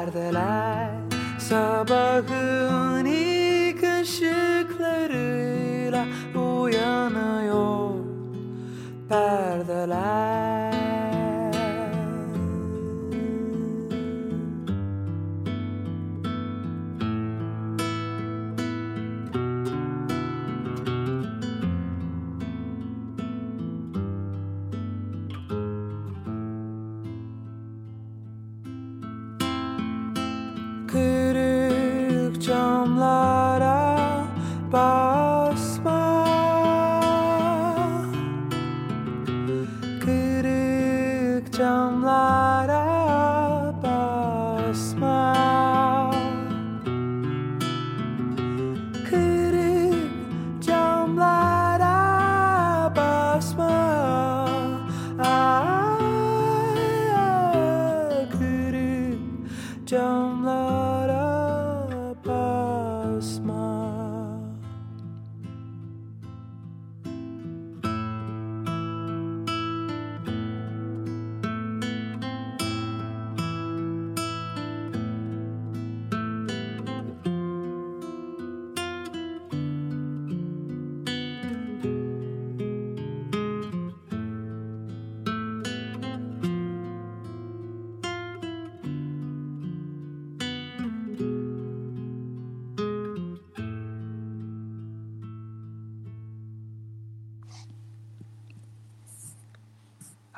tarde la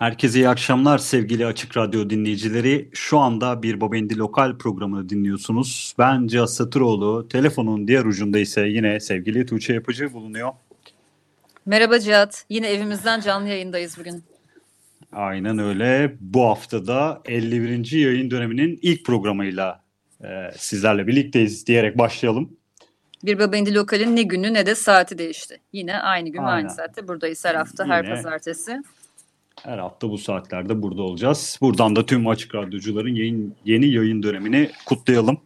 Herkese iyi akşamlar sevgili Açık Radyo dinleyicileri. Şu anda bir Babendi Lokal programını dinliyorsunuz. Ben Cihat Satıroğlu. Telefonun diğer ucunda ise yine sevgili Tuğçe Yapıcı bulunuyor. Merhaba Cihat. Yine evimizden canlı yayındayız bugün. Aynen öyle. Bu haftada 51. yayın döneminin ilk programıyla e, sizlerle birlikteyiz diyerek başlayalım. Bir Babendi Lokal'in ne günü ne de saati değişti. Yine aynı gün Aynen. aynı saatte buradayız her hafta, her Yine. pazartesi. Her hafta bu saatlerde burada olacağız. Buradan da tüm Açık Radyocuların yayın, yeni yayın dönemini kutlayalım.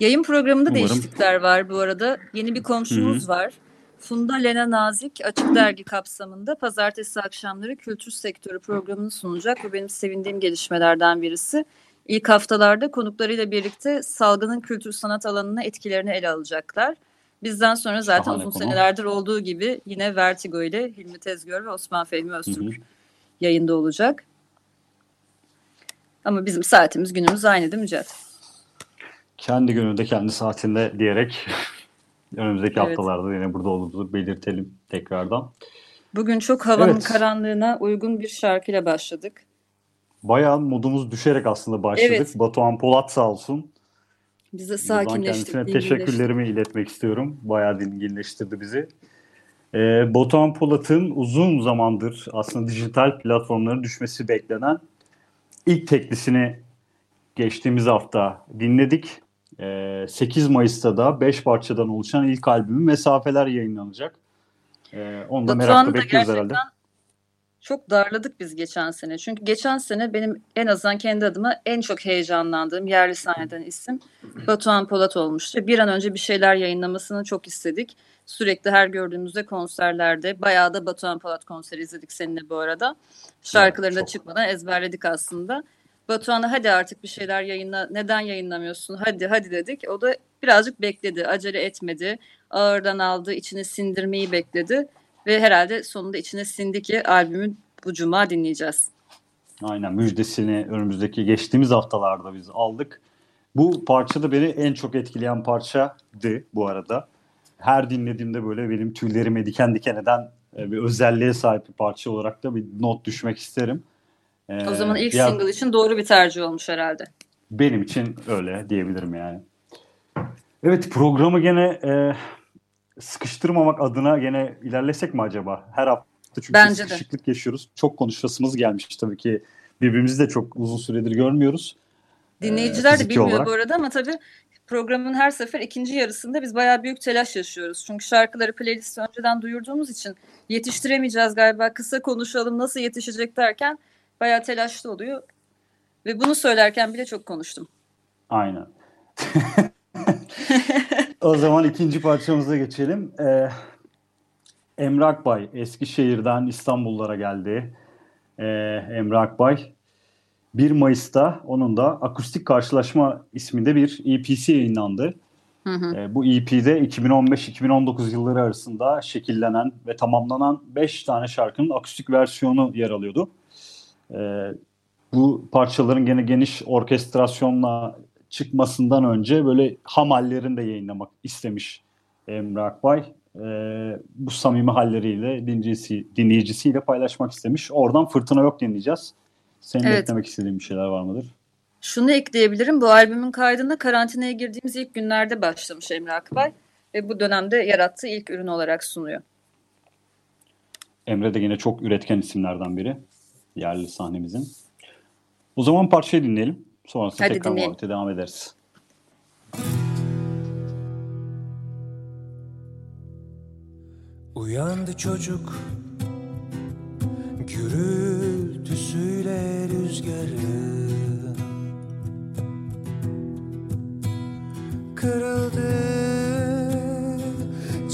Yayın programında Umarım. değişiklikler var bu arada. Yeni bir komşumuz var. Funda Lena Nazik Açık Dergi kapsamında pazartesi akşamları kültür sektörü programını sunacak. Bu benim sevindiğim gelişmelerden birisi. İlk haftalarda konuklarıyla birlikte salgının kültür sanat alanına etkilerini ele alacaklar. Bizden sonra zaten Şahane uzun konu. senelerdir olduğu gibi yine Vertigo ile Hilmi Tezgör ve Osman Fehmi Öztürk Hı hı. Yayında olacak. Ama bizim saatimiz günümüz aynı değil mi Cihat? Kendi gününde kendi saatinde diyerek önümüzdeki Evet. haftalarda yine burada olduğumuzu belirtelim tekrardan. Bugün çok havanın Evet. karanlığına uygun bir şarkıyla başladık. Bayağı modumuz düşerek aslında başladık. Evet. Batuhan Polat sağ olsun. Biz de Buradan sakinleştik. kendisine dinginleştik. teşekkürlerimi iletmek istiyorum. Bayağı dinginleştirdi bizi. Ee, Batuhan Polat'ın uzun zamandır aslında dijital platformların düşmesi beklenen ilk teklisini geçtiğimiz hafta dinledik. Ee, 8 Mayıs'ta da 5 parçadan oluşan ilk albümü Mesafeler yayınlanacak. Ee, onu da merakla bekliyoruz herhalde. çok darladık biz geçen sene. Çünkü geçen sene benim en azından kendi adıma en çok heyecanlandığım yerli sahneden isim Batuhan Polat olmuştu. Bir an önce bir şeyler yayınlamasını çok istedik. Sürekli her gördüğümüzde konserlerde bayağı da Batuhan Polat konseri izledik seninle bu arada. Şarkılarını da çok. çıkmadan ezberledik aslında. Batuhan'a hadi artık bir şeyler yayınla. Neden yayınlamıyorsun? Hadi hadi dedik. O da birazcık bekledi. Acele etmedi. Ağırdan aldı. içine sindirmeyi bekledi. Ve herhalde sonunda içine sindi ki albümü bu cuma dinleyeceğiz. Aynen müjdesini önümüzdeki geçtiğimiz haftalarda biz aldık. Bu parça da beni en çok etkileyen parçaydı bu arada. Her dinlediğimde böyle benim tüylerime diken diken eden e, bir özelliğe sahip bir parça olarak da bir not düşmek isterim. Ee, O zaman ilk ya single için doğru bir tercih olmuş herhalde. Benim için öyle diyebilirim yani. Evet programı gene e, sıkıştırmamak adına gene ilerlesek mi acaba? Her hafta çünkü Bence de. sıkışıklık yaşıyoruz. Çok konuşasımız gelmiş tabii ki. Birbirimizi de çok uzun süredir görmüyoruz. Dinleyiciler de fiziki bilmiyor olarak. bu arada ama tabii programın her sefer ikinci yarısında biz bayağı büyük telaş yaşıyoruz. Çünkü şarkıları playliste önceden duyurduğumuz için yetiştiremeyeceğiz galiba kısa konuşalım nasıl yetişecek derken bayağı telaşlı oluyor. Ve bunu söylerken bile çok konuştum. Aynen. o zaman ikinci parçamıza geçelim. Ee, Emre Akbay Eskişehir'den İstanbullara geldi. Ee, Emre Akbay 1 Mayıs'ta onun da Akustik Karşılaşma isminde bir EP'si yayınlandı. Hı hı. Ee, bu EP'de 2015-2019 yılları arasında şekillenen ve tamamlanan 5 tane şarkının akustik versiyonu yer alıyordu. Ee, bu parçaların gene geniş orkestrasyonla çıkmasından önce böyle ham hallerini de yayınlamak istemiş Emre Akbay. Ee, bu samimi halleriyle dinleyicisi, dinleyicisiyle paylaşmak istemiş. Oradan Fırtına Yok dinleyeceğiz. Senin Evet. eklemek istediğin bir şeyler var mıdır? Şunu ekleyebilirim. Bu albümün kaydına karantinaya girdiğimiz ilk günlerde başlamış Emre Akbay. Ve bu dönemde yarattığı ilk ürün olarak sunuyor. Emre de yine çok üretken isimlerden biri. Yerli sahnemizin. O zaman parçayı dinleyelim. Sonrasında Hadi tekrar dinleyelim. muhabbete devam ederiz. Uyandı çocuk Gürültüsüyle rüzgarın Kırıldı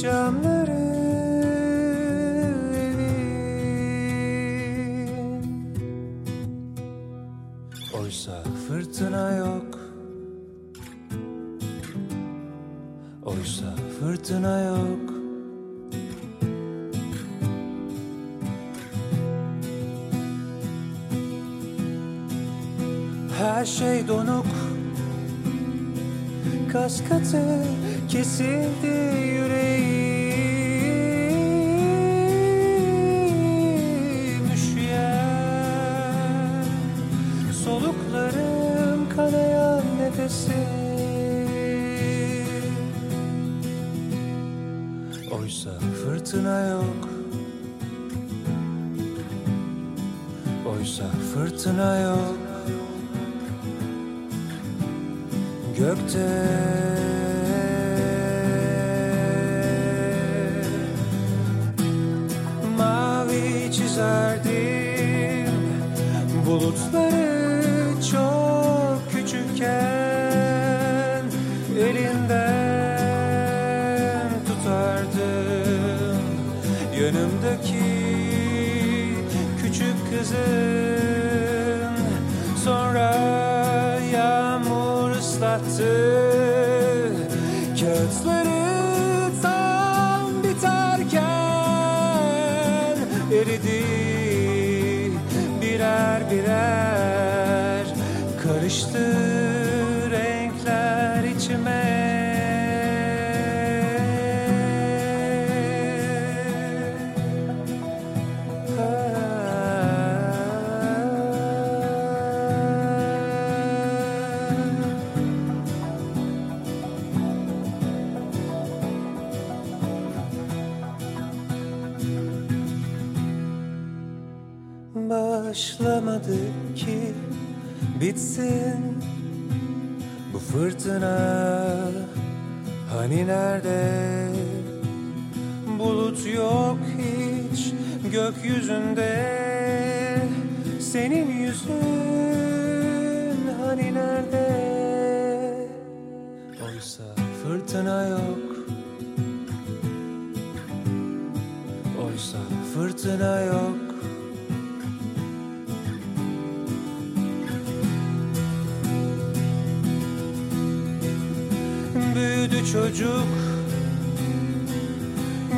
camları evin. Oysa fırtına yok. Oysa fırtına yok her şey donuk. Kas katı kesildi yüreğim Üşüyen. Soluklarım kanayan nefesim Oysa fırtına yok. Oysa fırtına yok. curtain. Hani nerede bulut yok hiç gökyüzünde. Senin yüzün hani nerede? Oysa fırtına yok. Oysa fırtına yok. çocuk.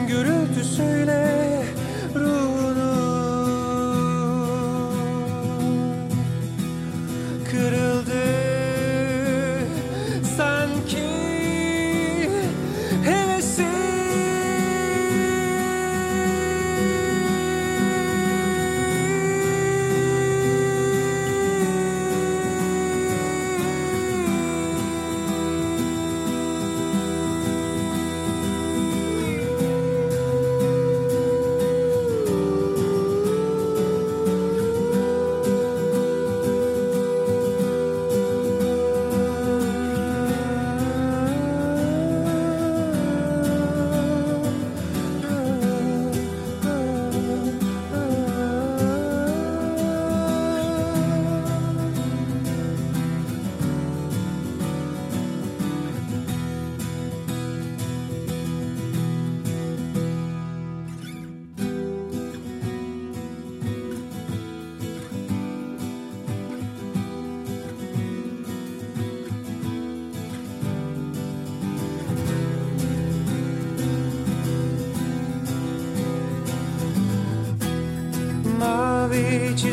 Gürültüsüyle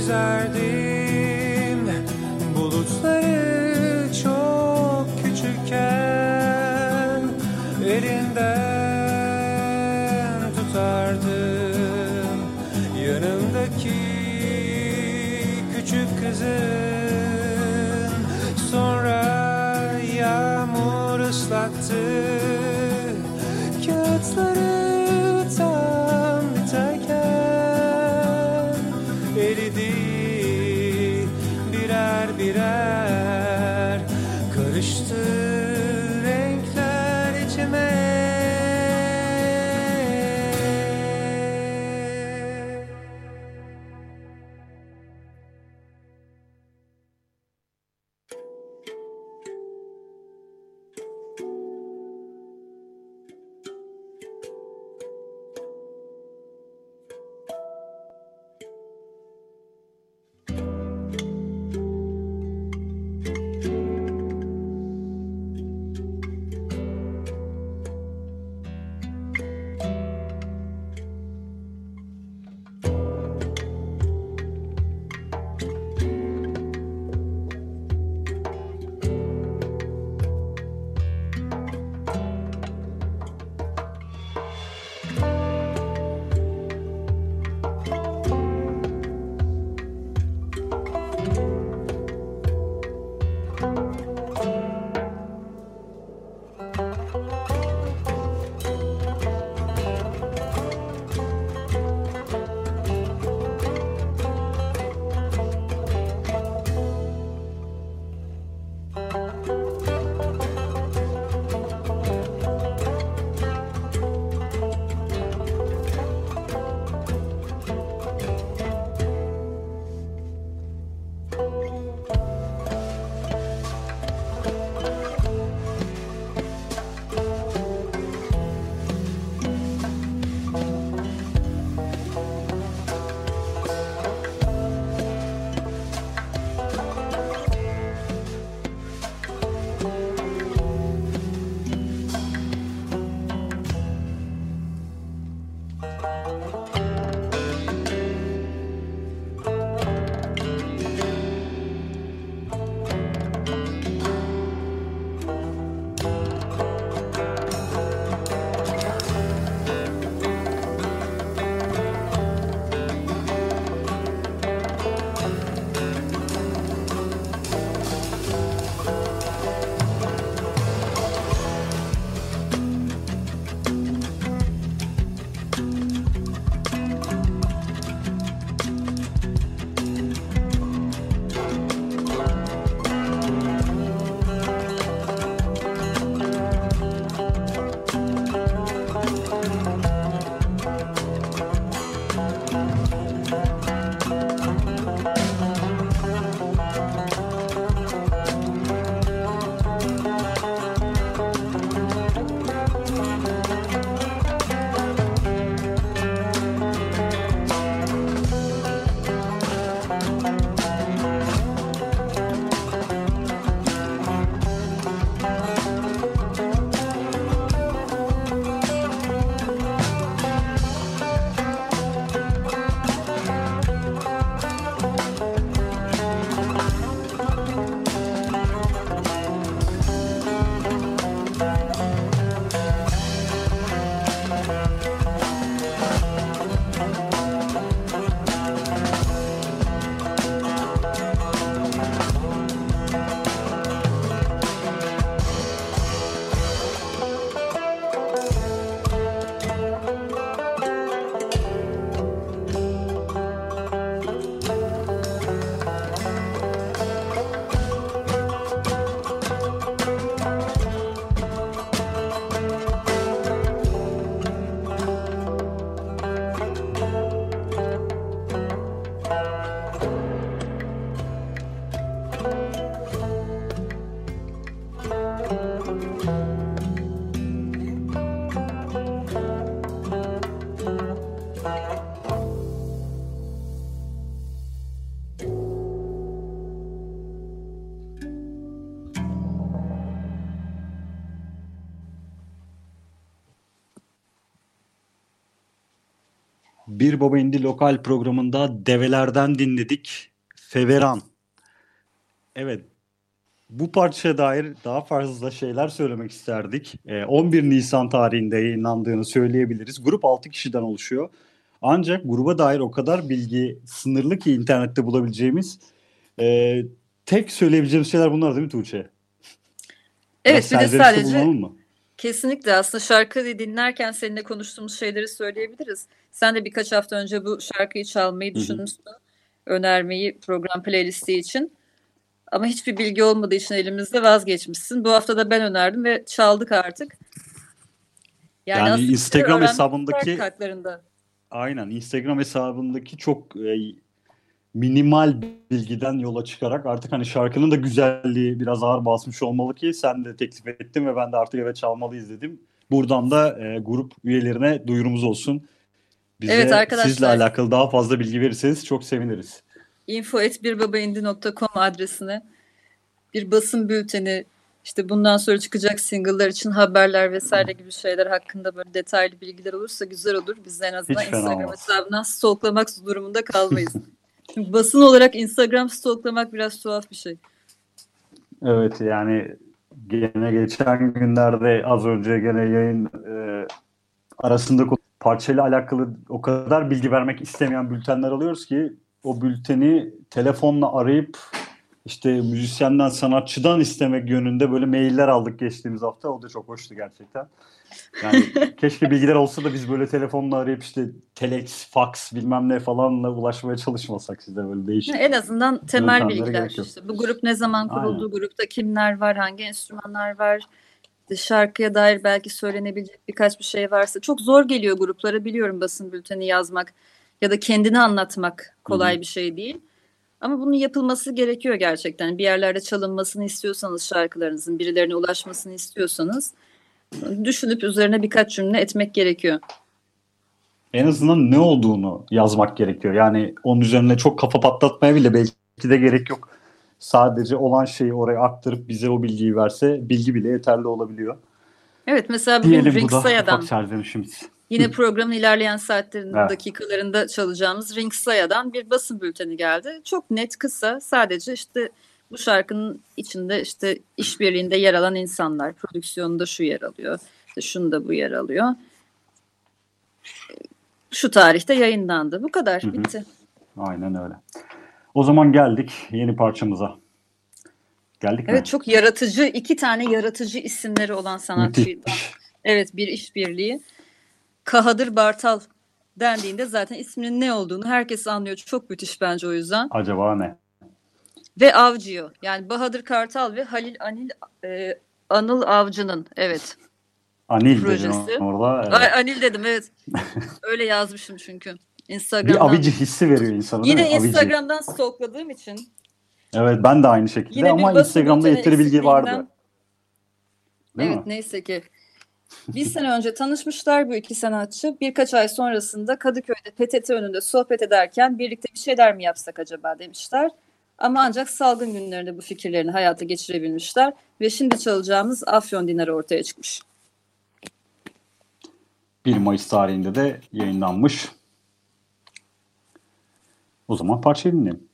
desire thee. Bir Baba İndi lokal programında develerden dinledik. Feveran. Evet. Bu parçaya dair daha fazla şeyler söylemek isterdik. Ee, 11 Nisan tarihinde yayınlandığını söyleyebiliriz. Grup 6 kişiden oluşuyor. Ancak gruba dair o kadar bilgi sınırlı ki internette bulabileceğimiz. Ee, tek söyleyebileceğimiz şeyler bunlar değil mi Tuğçe? Evet bir Biraz de serzenişte sadece mı? Kesinlikle aslında şarkıyı dinlerken seninle konuştuğumuz şeyleri söyleyebiliriz. Sen de birkaç hafta önce bu şarkıyı çalmayı Hı hı. düşünmüştün. Önermeyi program playlisti için. Ama hiçbir bilgi olmadığı için elimizde vazgeçmişsin. Bu hafta da ben önerdim ve çaldık artık. Yani aslında Instagram hesabındaki- haklarında. Aynen Instagram hesabındaki çok e, minimal bilgiden yola çıkarak artık hani şarkının da güzelliği biraz ağır basmış olmalı ki sen de teklif ettin ve ben de artık evet çalmalıyız dedim. Buradan da e, grup üyelerine duyurumuz olsun. Bize Evet arkadaşlar. sizle alakalı daha fazla bilgi verirseniz çok seviniriz. info.birbabaindi.com adresine bir basın bülteni işte bundan sonra çıkacak single'lar için haberler vesaire gibi şeyler hakkında böyle detaylı bilgiler olursa güzel olur. Biz de en azından Hiç Instagram hesabından stalklamak durumunda kalmayız. Basın olarak Instagram stalklamak biraz tuhaf bir şey. Evet yani gene geçen günlerde az önce gene yayın e, arasında parçayla alakalı o kadar bilgi vermek istemeyen bültenler alıyoruz ki o bülteni telefonla arayıp işte müzisyenden, sanatçıdan istemek yönünde böyle mailler aldık geçtiğimiz hafta. O da çok hoştu gerçekten. Yani keşke bilgiler olsa da biz böyle telefonla arayıp işte telex, fax bilmem ne falanla ulaşmaya çalışmasak size böyle değişik. En azından temel bilgiler. İşte bu grup ne zaman kuruldu, Aynen. grupta kimler var, hangi enstrümanlar var, şarkıya dair belki söylenebilecek birkaç bir şey varsa. Çok zor geliyor gruplara biliyorum basın bülteni yazmak ya da kendini anlatmak kolay Hı hı. bir şey değil. Ama bunun yapılması gerekiyor gerçekten. Bir yerlerde çalınmasını istiyorsanız şarkılarınızın birilerine ulaşmasını istiyorsanız düşünüp üzerine birkaç cümle etmek gerekiyor. en azından ne olduğunu yazmak gerekiyor. Yani onun üzerine çok kafa patlatmaya bile belki de gerek yok. Sadece olan şeyi oraya aktarıp bize o bilgiyi verse bilgi bile yeterli olabiliyor. Evet mesela bugün Diyelim bu da Saya'dan ufak serzenişimiz. Yine programın ilerleyen saatlerinde, Evet. dakikalarında çalacağımız Ring Saya'dan bir basın bülteni geldi. Çok net, kısa. Sadece işte bu şarkının içinde işte işbirliğinde yer alan insanlar, prodüksiyonunda şu yer alıyor, işte şunda bu yer alıyor. Şu tarihte yayınlandı. Bu kadar. Hı hı. Bitti. Aynen öyle. O zaman geldik yeni parçamıza. Geldik mi? Evet çok yaratıcı, iki tane yaratıcı isimleri olan sanatçıydı. Evet bir işbirliği. Kahadır Bartal dendiğinde zaten isminin ne olduğunu herkes anlıyor. Çok müthiş bence o yüzden. Acaba ne? Ve Avcı'yo. Yani Bahadır Kartal ve Halil Anil e, Anıl Avcı'nın evet. Anil Projesi. dedin orada. Evet. Ay, Anil dedim evet. Öyle yazmışım çünkü. Instagram'dan. Bir avici hissi veriyor insana Yine mi? Avici. Instagram'dan stalkladığım için. Evet ben de aynı şekilde Yine ama Instagram'da yeteri bilgi vardı. Değil evet mi? neyse ki. Bir sene önce tanışmışlar bu iki sanatçı. Birkaç ay sonrasında Kadıköy'de PTT önünde sohbet ederken birlikte bir şeyler mi yapsak acaba demişler. Ama ancak salgın günlerinde bu fikirlerini hayata geçirebilmişler. Ve şimdi çalacağımız Afyon Dinarı ortaya çıkmış. 1 Mayıs tarihinde de yayınlanmış. O zaman parçayı dinleyelim.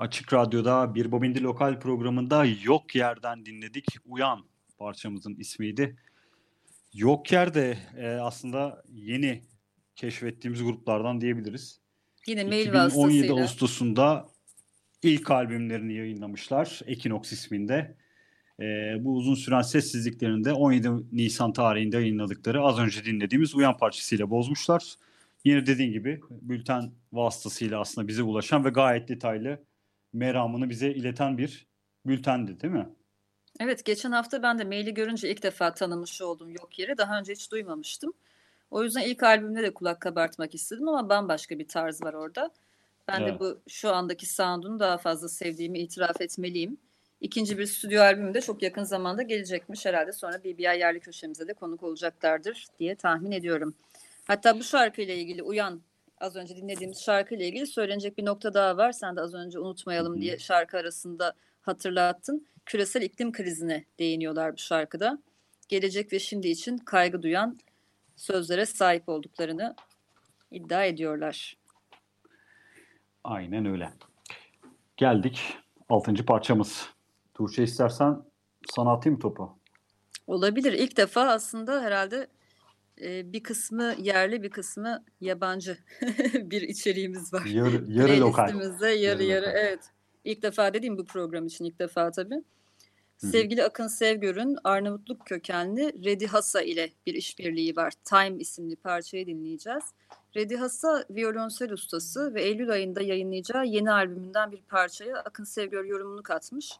Açık Radyo'da Bir Bobindi Lokal programında Yok Yer'den dinledik. Uyan parçamızın ismiydi. Yok Yer de e, aslında yeni keşfettiğimiz gruplardan diyebiliriz. Yine mail 2017 vasıtasıyla. Ağustos'unda ilk albümlerini yayınlamışlar. Ekinox isminde. E, bu uzun süren sessizliklerinde 17 Nisan tarihinde yayınladıkları az önce dinlediğimiz Uyan parçasıyla bozmuşlar. Yine dediğin gibi bülten vasıtasıyla aslında bize ulaşan ve gayet detaylı meramını bize ileten bir bültendi değil mi? Evet geçen hafta ben de maili görünce ilk defa tanımış oldum Yok Yeri. Daha önce hiç duymamıştım. O yüzden ilk albümde de kulak kabartmak istedim ama bambaşka bir tarz var orada. Ben Evet. de bu şu andaki sound'unu daha fazla sevdiğimi itiraf etmeliyim. İkinci bir stüdyo albümü de çok yakın zamanda gelecekmiş herhalde. Sonra BBI yerli köşemize de konuk olacaklardır diye tahmin ediyorum. Hatta bu şarkıyla ilgili Uyan az önce dinlediğimiz şarkıyla ilgili söylenecek bir nokta daha var. Sen de az önce unutmayalım diye şarkı arasında hatırlattın. Küresel iklim krizine değiniyorlar bu şarkıda. Gelecek ve şimdi için kaygı duyan sözlere sahip olduklarını iddia ediyorlar. Aynen öyle. Geldik 6. parçamız. Tuğçe istersen sana atayım topu. Olabilir. İlk defa aslında herhalde e, bir kısmı yerli bir kısmı yabancı bir içeriğimiz var. Yarı, yarı lokal. Yarı Yarı yarı lokal. evet. İlk defa dediğim bu program için ilk defa tabii. Sevgili Akın Sevgör'ün Arnavutluk kökenli Redi Hasa ile bir işbirliği var. Time isimli parçayı dinleyeceğiz. Redi Hasa violonsel ustası ve Eylül ayında yayınlayacağı yeni albümünden bir parçaya Akın Sevgör yorumunu katmış.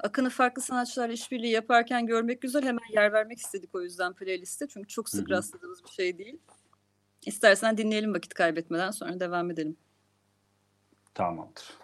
Akın'ı farklı sanatçılarla işbirliği yaparken görmek güzel. Hemen yer vermek istedik o yüzden playliste. Çünkü çok sık rastladığımız bir şey değil. İstersen dinleyelim vakit kaybetmeden sonra devam edelim. Tamamdır.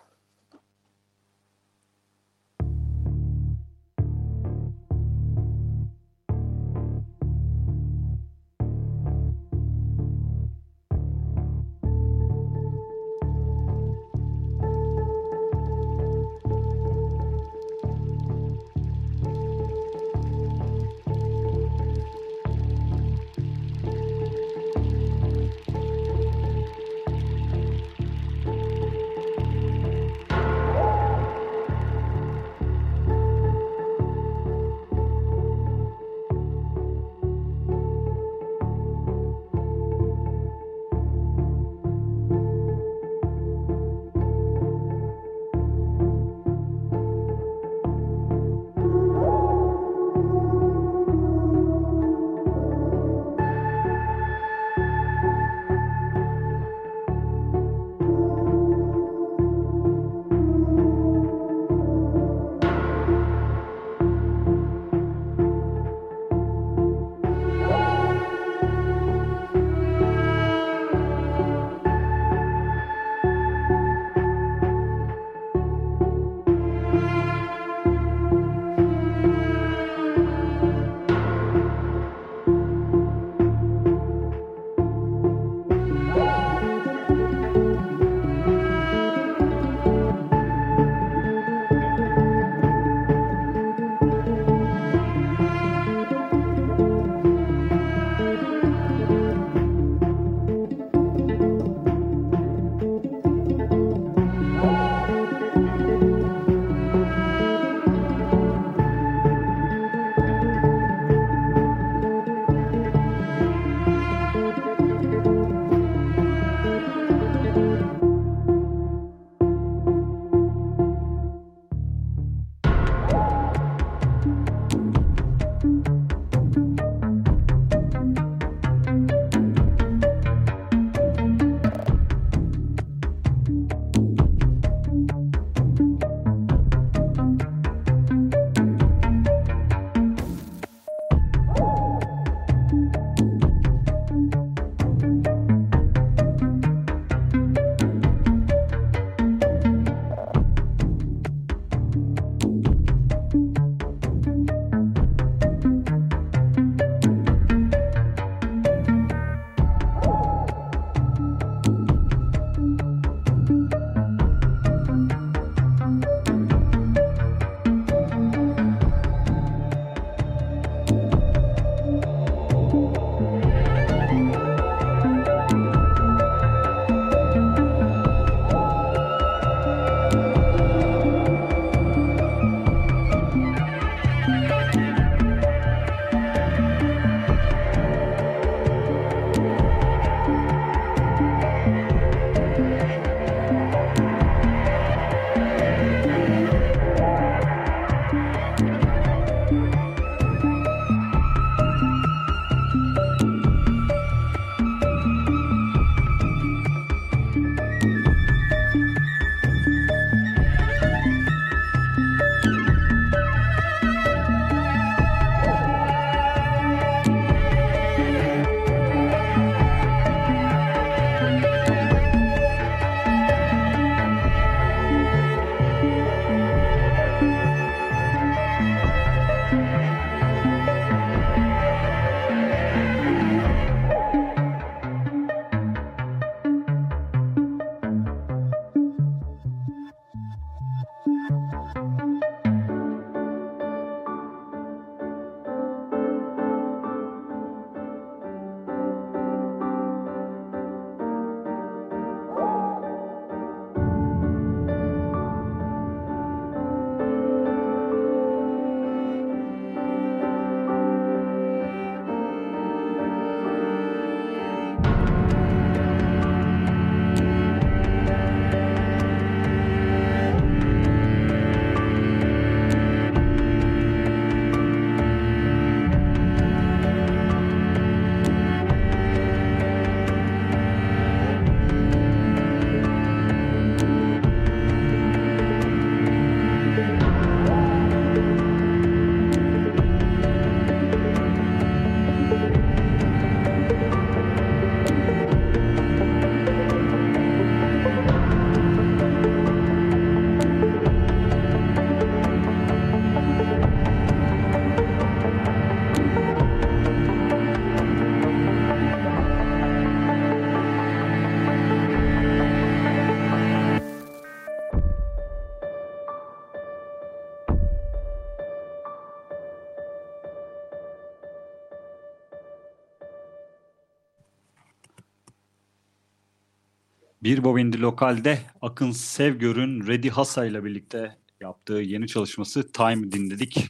Bir Bobindi Lokal'de Akın Sevgör'ün Redi Hasa ile birlikte yaptığı yeni çalışması Time dinledik.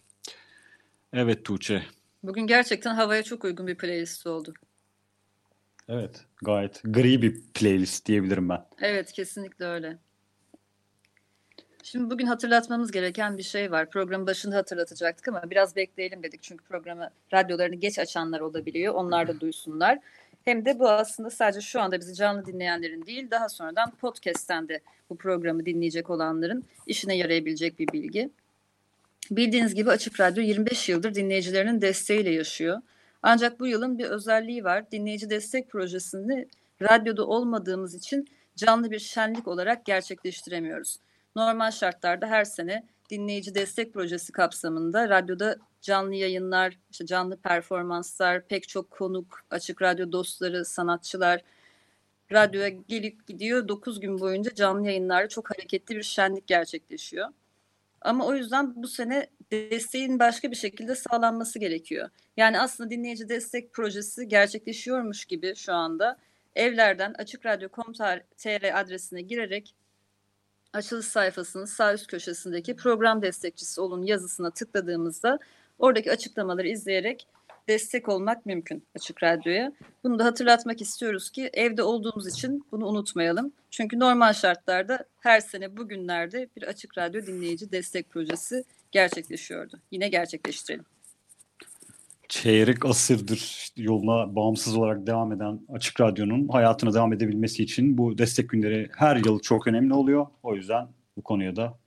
Evet Tuğçe. Bugün gerçekten havaya çok uygun bir playlist oldu. Evet gayet gri bir playlist diyebilirim ben. Evet kesinlikle öyle. Şimdi bugün hatırlatmamız gereken bir şey var. Programın başında hatırlatacaktık ama biraz bekleyelim dedik. Çünkü programı radyolarını geç açanlar olabiliyor. Onlar da duysunlar. Hem de bu aslında sadece şu anda bizi canlı dinleyenlerin değil daha sonradan podcast'ten de bu programı dinleyecek olanların işine yarayabilecek bir bilgi. Bildiğiniz gibi Açık Radyo 25 yıldır dinleyicilerinin desteğiyle yaşıyor. Ancak bu yılın bir özelliği var. Dinleyici destek projesini radyoda olmadığımız için canlı bir şenlik olarak gerçekleştiremiyoruz. Normal şartlarda her sene dinleyici destek projesi kapsamında radyoda canlı yayınlar, işte canlı performanslar, pek çok konuk, açık radyo dostları, sanatçılar radyoya gelip gidiyor. 9 gün boyunca canlı yayınlarda çok hareketli bir şenlik gerçekleşiyor. Ama o yüzden bu sene desteğin başka bir şekilde sağlanması gerekiyor. Yani aslında dinleyici destek projesi gerçekleşiyormuş gibi şu anda evlerden açıkradyo.com.tr adresine girerek açılış sayfasının sağ üst köşesindeki program destekçisi olun yazısına tıkladığımızda oradaki açıklamaları izleyerek destek olmak mümkün Açık Radyo'ya. Bunu da hatırlatmak istiyoruz ki evde olduğumuz için bunu unutmayalım. Çünkü normal şartlarda her sene bugünlerde bir Açık Radyo dinleyici destek projesi gerçekleşiyordu. Yine gerçekleştirelim. Çeyrek asırdır yoluna bağımsız olarak devam eden Açık Radyo'nun hayatına devam edebilmesi için bu destek günleri her yıl çok önemli oluyor. O yüzden bu konuya da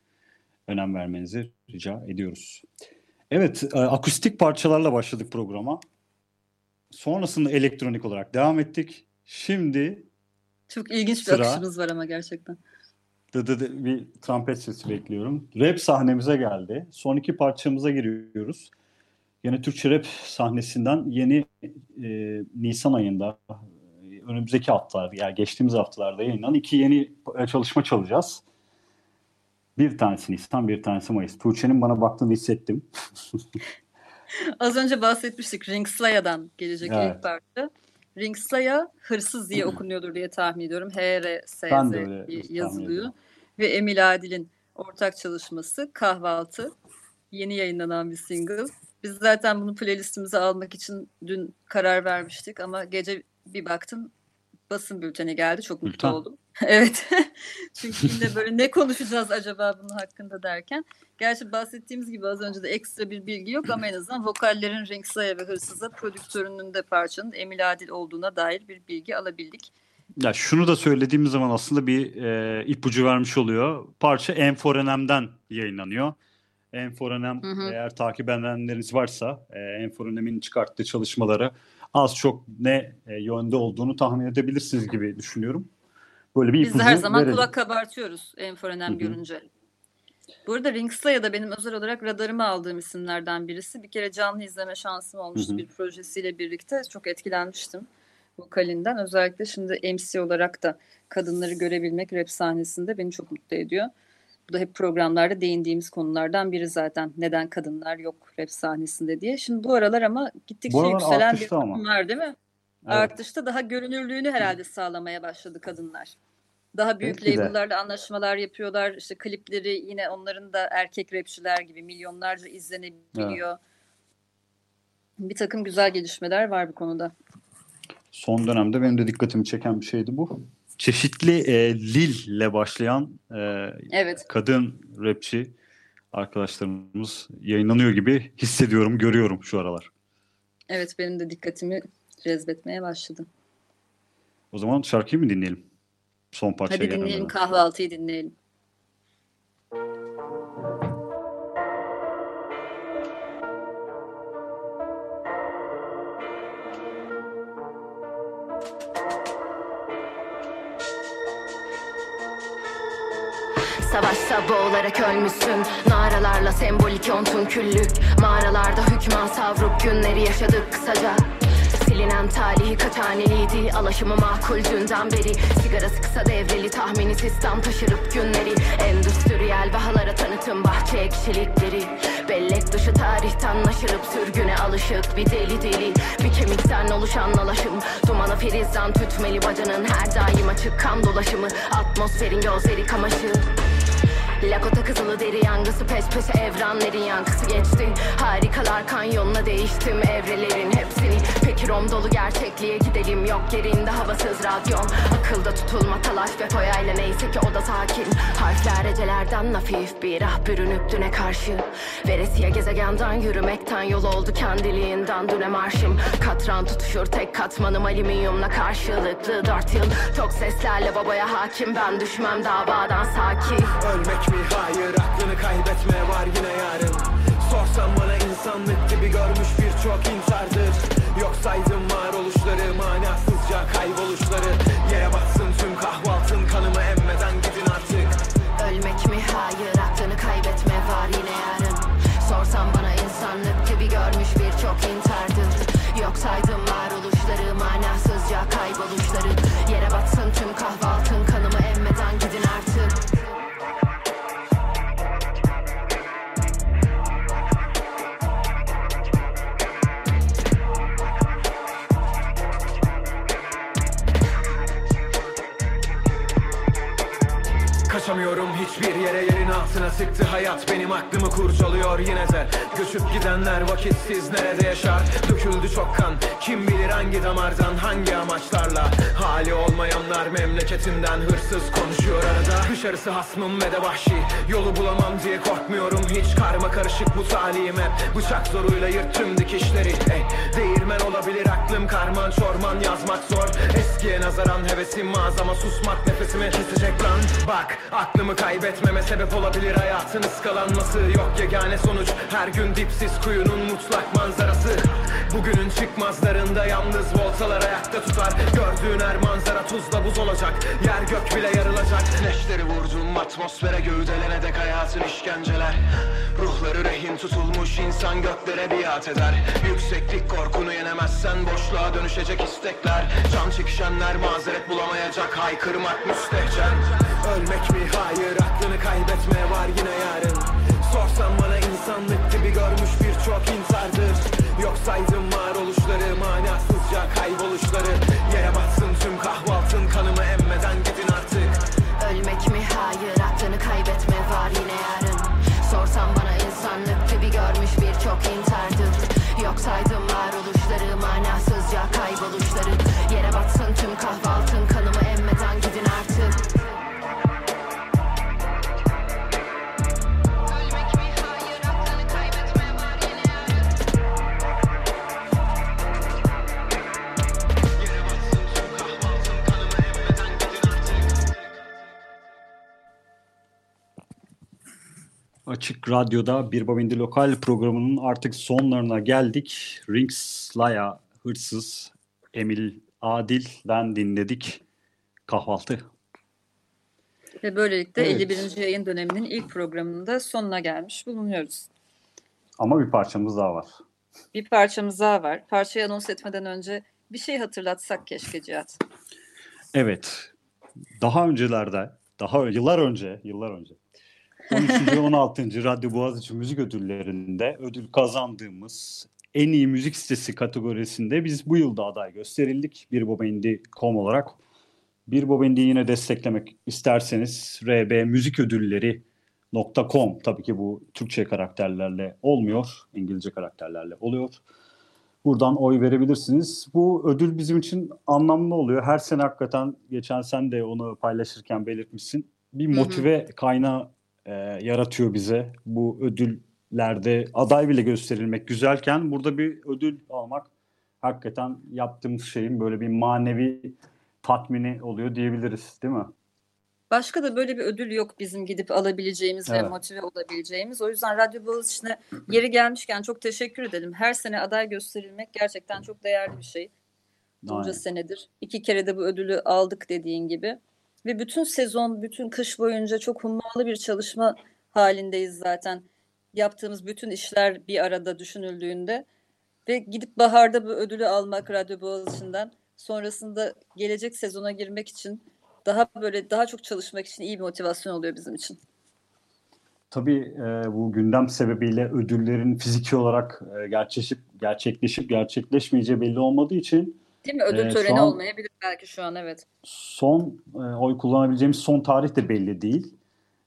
önem vermenizi rica ediyoruz. Evet, e, akustik parçalarla başladık programa. Sonrasında elektronik olarak devam ettik. Şimdi çok ilginç bir sıra, akışımız var ama gerçekten. Dı dı dı, bir trompet sesi bekliyorum. Rap sahnemize geldi. Son iki parçamıza giriyoruz. Yine Türkçe rap sahnesinden yeni e, Nisan ayında önümüzdeki haftalar yani geçtiğimiz haftalarda yayınlanan iki yeni çalışma çalacağız. Bir tanesi Nisan, bir tanesi Mayıs. Tuğçe'nin bana baktığını hissettim. Az önce bahsetmiştik Ringslaya'dan gelecek evet. ilk parça. Ringslaya hırsız diye okunuyordur diye tahmin ediyorum. H-R-S-Z yazılıyor. Ve Emil Adil'in ortak çalışması Kahvaltı. Yeni yayınlanan bir single. Biz zaten bunu playlistimize almak için dün karar vermiştik ama gece bir baktım basın bülteni geldi. Çok mutlu oldum. evet. Çünkü yine böyle ne konuşacağız acaba bunun hakkında derken. Gerçi bahsettiğimiz gibi az önce de ekstra bir bilgi yok ama en azından vokallerin Ringslaya ve Hırsız'a prodüktörünün de parçanın Emil Adil olduğuna dair bir bilgi alabildik. Ya şunu da söylediğimiz zaman aslında bir e, ipucu vermiş oluyor. Parça Enforenem'den yayınlanıyor. Enforenem eğer takip edenleriniz varsa e, Enforenem'in çıkarttığı çalışmaları az çok ne e, yönde olduğunu tahmin edebilirsiniz gibi düşünüyorum. Böyle bir Biz de her zaman verelim. kulak kabartıyoruz Enforenem görünce. Bu arada Ringslay'a da benim özel olarak radarıma aldığım isimlerden birisi. Bir kere canlı izleme şansım olmuştu Hı-hı. bir projesiyle birlikte. Çok etkilenmiştim vokalinden. Özellikle şimdi MC olarak da kadınları görebilmek rap sahnesinde beni çok mutlu ediyor. Bu da hep programlarda değindiğimiz konulardan biri zaten. Neden kadınlar yok rap sahnesinde diye. Şimdi bu aralar ama gittikçe aralar yükselen bir durum var değil mi? Evet. Artışta daha görünürlüğünü herhalde sağlamaya başladı kadınlar. Daha büyük Belki label'larla de. anlaşmalar yapıyorlar. İşte klipleri yine onların da erkek rapçiler gibi milyonlarca izlenebiliyor. Evet. Bir takım güzel gelişmeler var bu konuda. Son dönemde benim de dikkatimi çeken bir şeydi bu çeşitli e, Lil ile başlayan e, evet. kadın rapçi arkadaşlarımız yayınlanıyor gibi hissediyorum, görüyorum şu aralar. Evet benim de dikkatimi cezbetmeye başladı. O zaman şarkıyı mı dinleyelim? Son parçaya Hadi dinleyelim kahvaltıyı dinleyelim. Savaşta boğularak ölmüşsün. Naralarla sembolik yontun küllük Mağaralarda hükmen savruk günleri yaşadık kısaca. Silinen talihi kaç haneliydi Alaşımı makul dünden beri. Sigarası kısa devreli tahmini sistem taşırıp günleri. Endüstriyel bahalara tanıtım bahçe ekşilikleri. Bellek dışı tarihten naşırıp sürgüne alışık bir deli deli. Bir kemikten oluşan alaşım Dumanı filizden tütmeli bacanın Her daim açık kan dolaşımı. Atmosferin gözleri kamaşı Lakota kızılı deri yangısı peş peşe evrenlerin yankısı geçti. Harikalar kanyonuna değiştim evrelerin hepsini. Peki rom dolu gerçekliğe gidelim yok yerinde havasız radyon Akılda tutulma talaş ve foyayla neyse ki o da sakin. Harfler ecelerden hafif bir ah bürünüp düne karşı. Veresiye gezegenden yürümekten yol oldu kendiliğinden düne marşım. Katran tutuşur tek katmanım alüminyumla karşılıklı dört yıl. Çok seslerle babaya hakim ben düşmem davadan sakin. Ölmek mi? Hayır aklını kaybetme var yine yarın Sorsan bana insanlık gibi görmüş birçok intardır Yok saydım varoluşları sıktı hayat Benim aklımı kurcalıyor yine de. Göçüp gidenler vakitsiz nerede yaşar? Döküldü çok kan kim bilir hangi damardan hangi amaçlarla? Hali olmayanlar memleketinden hırsız konuşuyor arada. Dışarısı hasmım ve de vahşi. Yolu bulamam diye korkmuyorum. Hiç Karma karışık bu talim hep Bıçak zoruyla yırttım dikişleri. Ey, Değirmen olabilir aklım. Karman çorman yazmak zor. Eskiye nazaran hevesim az ama susmak nefesimi kesecek lan. Bak aklımı kaybetmeme sebep olabilir. Hayatın ıskalanması Yok yegane sonuç. Her gün dipsiz kuyunun mutlak manzarası. Bugünün çıkmazlarında yalnız voltalar ayakta tutar. Gördüğün her manzara tuzla buz olacak. Yer gök bile yarılacak. Neşteri vurdum atmosfere gövdelene dek hayatın işkenceler. Ruhları rehin tutulmuş insan göklere biat eder. Yükseklik korkunu yenemezsen boşluğa dönüşecek istekler. Can çekişenler mazeret bulamayacak haykırmak müstehcen. Ölmek mi? Hayır aklını kaybetme var yine yarın. Sorsan bana insanlık gibi görmüş birçok intardır Yok saydım varoluşları Radyo'da Bir Babindi Lokal programının artık sonlarına geldik. Rings Laya Hırsız Emil Adil'den dinledik. Kahvaltı. Ve böylelikle Evet. 51. yayın döneminin ilk programının da sonuna gelmiş bulunuyoruz. Ama bir parçamız daha var. Bir parçamız daha var. Parçayı anons etmeden önce bir şey hatırlatsak keşke Cihat. Evet. Daha öncelerde, daha yıllar önce, yıllar önce 13. ve 16. Radyo Boğaziçi Müzik Ödülleri'nde ödül kazandığımız en iyi müzik sitesi kategorisinde biz bu yılda aday gösterildik. Bir Bobendi.com olarak. Bir Bobendi'yi yine desteklemek isterseniz rbmüziködülleri.com tabii ki bu Türkçe karakterlerle olmuyor, İngilizce karakterlerle oluyor. Buradan oy verebilirsiniz. Bu ödül bizim için anlamlı oluyor. Her sene hakikaten geçen sen de onu paylaşırken belirtmişsin. Bir motive kaynağı e, yaratıyor bize. Bu ödüllerde aday bile gösterilmek güzelken burada bir ödül almak hakikaten yaptığımız şeyin böyle bir manevi tatmini oluyor diyebiliriz değil mi? Başka da böyle bir ödül yok bizim gidip alabileceğimiz ve Evet. motive olabileceğimiz. O yüzden Radyo Boğaziçi'ne yeri gelmişken çok teşekkür edelim. Her sene aday gösterilmek gerçekten çok değerli bir şey. Bunca senedir. İki kere de bu ödülü aldık dediğin gibi. Ve bütün sezon, bütün kış boyunca çok hummalı bir çalışma halindeyiz zaten. Yaptığımız bütün işler bir arada düşünüldüğünde. Ve gidip baharda bu ödülü almak Radyo Boğaziçi'nden sonrasında gelecek sezona girmek için daha böyle daha çok çalışmak için iyi bir motivasyon oluyor bizim için. tabii e, bu gündem sebebiyle ödüllerin fiziki olarak e, gerçekleşip gerçekleşip gerçekleşmeyeceği belli olmadığı için Değil mi? Ödül e, töreni an, olmayabilir belki şu an evet. Son e, oy kullanabileceğimiz son tarih de belli değil.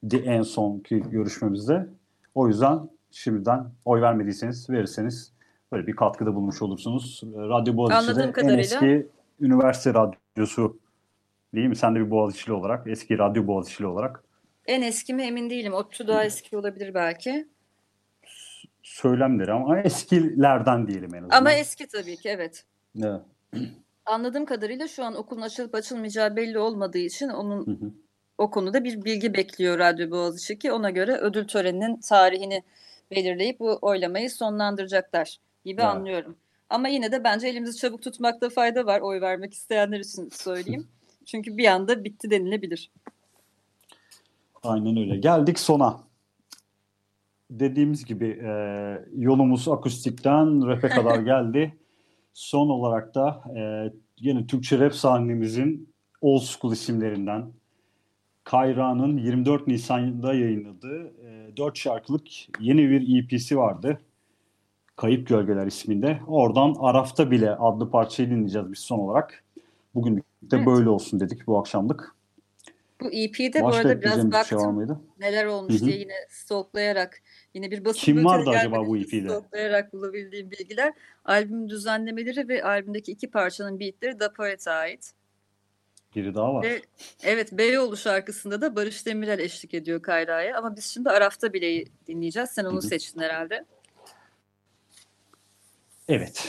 De, en sonki görüşmemizde. O yüzden şimdiden oy vermediyseniz verirseniz böyle bir katkıda bulmuş olursunuz. Radyo Boğaziçi'de en eski üniversite radyosu değil mi? Sen de bir Boğaziçi'li olarak, eski radyo Boğaziçi'li olarak. En eski mi emin değilim. ODTÜ daha eski olabilir belki. Söylemleri ama eskilerden diyelim en azından. Ama eski tabii ki evet. Evet. Anladığım kadarıyla şu an okulun açılıp açılmayacağı belli olmadığı için onun hı hı. o konuda bir bilgi bekliyor Radyo Boğaziçi ki ona göre ödül töreninin tarihini belirleyip bu oylamayı sonlandıracaklar gibi evet. anlıyorum. Ama yine de bence elimizi çabuk tutmakta fayda var oy vermek isteyenler için söyleyeyim. Çünkü bir anda bitti denilebilir. Aynen öyle. Geldik sona. Dediğimiz gibi e, yolumuz akustikten rap'e kadar geldi. Son olarak da e, yine Türkçe rap sahnemizin old school isimlerinden Kayra'nın 24 Nisan'da yayınladığı e, 4 şarkılık yeni bir EP'si vardı. Kayıp Gölgeler isminde. Oradan Araf'ta bile adlı parçayı dinleyeceğiz biz son olarak. Bugün de evet. böyle olsun dedik bu akşamlık. Bu EP'de bu arada biraz şey baktım şey neler olmuş Hı-hı. diye yine stalklayarak yine bir basın Kim vardı acaba bu EP'de? Stalklayarak bulabildiğim bilgiler. Albüm düzenlemeleri ve albümdeki iki parçanın beatleri Da Poet'e ait. Biri daha var. Ve, evet Beyoğlu şarkısında da Barış Demirel eşlik ediyor Kayra'ya ama biz şimdi Araf'ta bile dinleyeceğiz. Sen onu Hı-hı. seçtin herhalde. Evet.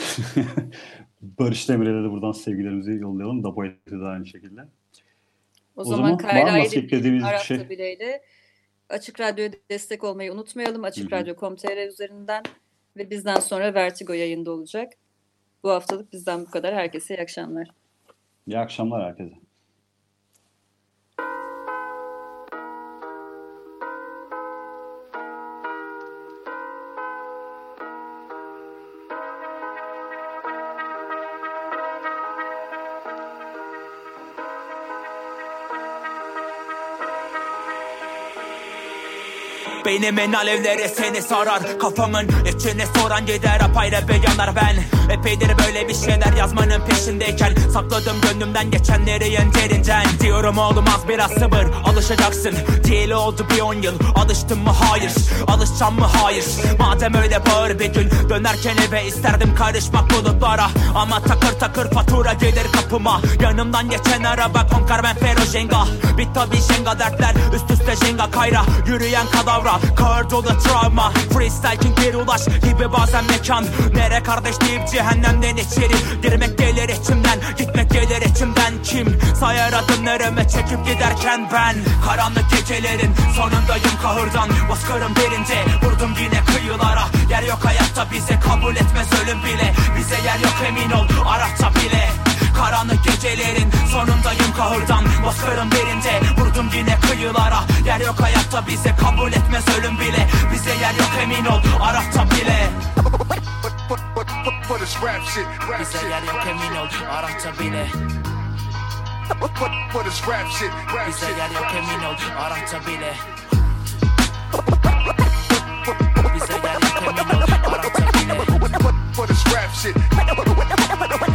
Barış Demirel'e de buradan sevgilerimizi yollayalım. Da Poet'e de aynı şekilde. O, o zaman, zaman var mı beklediğimiz bir şey? Bileyle Açık Radyo'ya destek olmayı unutmayalım. Açık Radyo.com.tr üzerinden ve bizden sonra Vertigo yayında olacak. Bu haftalık bizden bu kadar. Herkese iyi akşamlar. İyi akşamlar herkese. Beynimin alevleri seni sarar. Kafamın içine soran gider apayrı beyanlar ben. Epeydir böyle bir şeyler yazmanın peşindeyken Sakladım gönlümden geçenleri yenterinden Diyorum oğlum az biraz sabır alışacaksın. Değil oldu bir on yıl alıştın mı? Hayır. Alışacağım mı? Hayır. Madem öyle bağır bir gün Dönerken eve isterdim karışmak bulutlara. Ama takır takır fatura gelir kapıma. Yanımdan geçen araba konkar ben Fero Jenga Bir tabi Jenga dertler üst üste Jenga kayra. Yürüyen kadavra Kağır dolu travma Freestyle king bir ulaş gibi bazen mekan. Nere kardeş deyip cehennemden içeri Girmek gelir içimden. Gitmek gelir içimden Kim? Sayar adımlarımı çekip giderken ben. Karanlık gecelerin sonundayım kahırdan. Bozkırım derinde vurdum yine kıyılara. Yer yok hayatta bize kabul etmez ölüm bile. Bize yer yok emin ol Arapça bile Karanlık gecelerin sonundayım kahırdan. Bozkırım derinde vurdum yine kıyılara. Yer yok hayatta bize kabul etmez ölüm bile. Bize yer yok emin ol Arap'ta bile. Bize yer yok emin ol Arap'ta bile. Bize yer yok emin ol Arap'ta bile. Bize yer yok emin ol Arap'ta bile. For this rap shit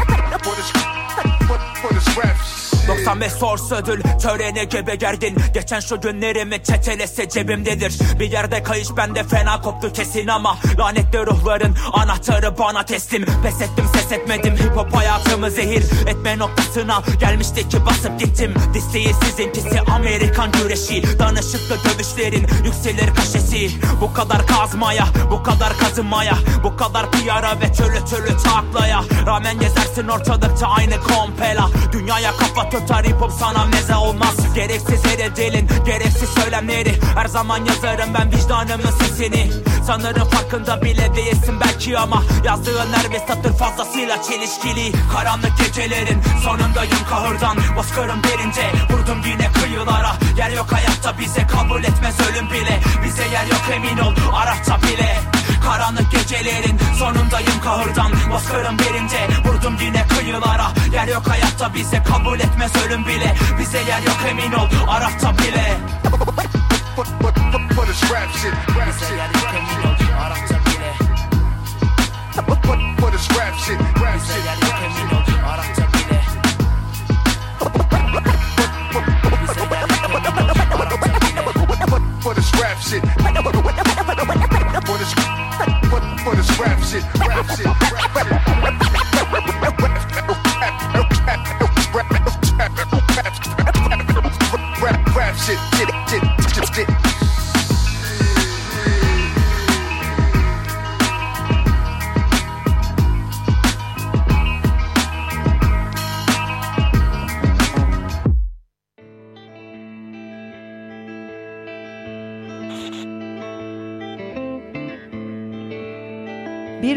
breath. 95 Force ödül töreni gibi gerdin Geçen şu günlerimi çetelese cebimdedir. Bir yerde kayış bende fena koptu kesin ama Lanetli ruhların anahtarı bana teslim. Pes ettim ses etmedim hip hop hayatımı zehir Etme noktasına gelmişti ki basıp gittim. Listeyi sizinkisi Amerikan güreşi. Danışıklı dövüşlerin yükselir kaşesi. Bu kadar kazmaya bu kadar kazınmaya Bu kadar piyara ve türlü türlü taklaya Rağmen gezersin ortalıkta aynı kompela. Dünyaya kafa tutar hip hop sana meze olmaz Gereksiz yere delin gereksiz söylemleri. Her zaman yazarım ben vicdanımın sesini. Sanırım farkında bile değilsin belki ama Yazdığın her bir satır fazlasıyla çelişkili. Karanlık gecelerin sonundayım kahırdan Bozkırım derince. Vurdum yine kıyılara Yer yok hayatta bize kabul etmez ölüm bile. Bize yer yok emin ol Arapça bile Karanlık gecelerin sonundayım kahırdan Bozkırım derince vurdum yine kıyılara Yer yok hayatta bize kabul etmez ölüm bile Bize yer yok emin ol Arap'ta bile shit, rap shit, rap shit. For this rap shit, rap shit. For this rap shit. For rap shit, rap shit,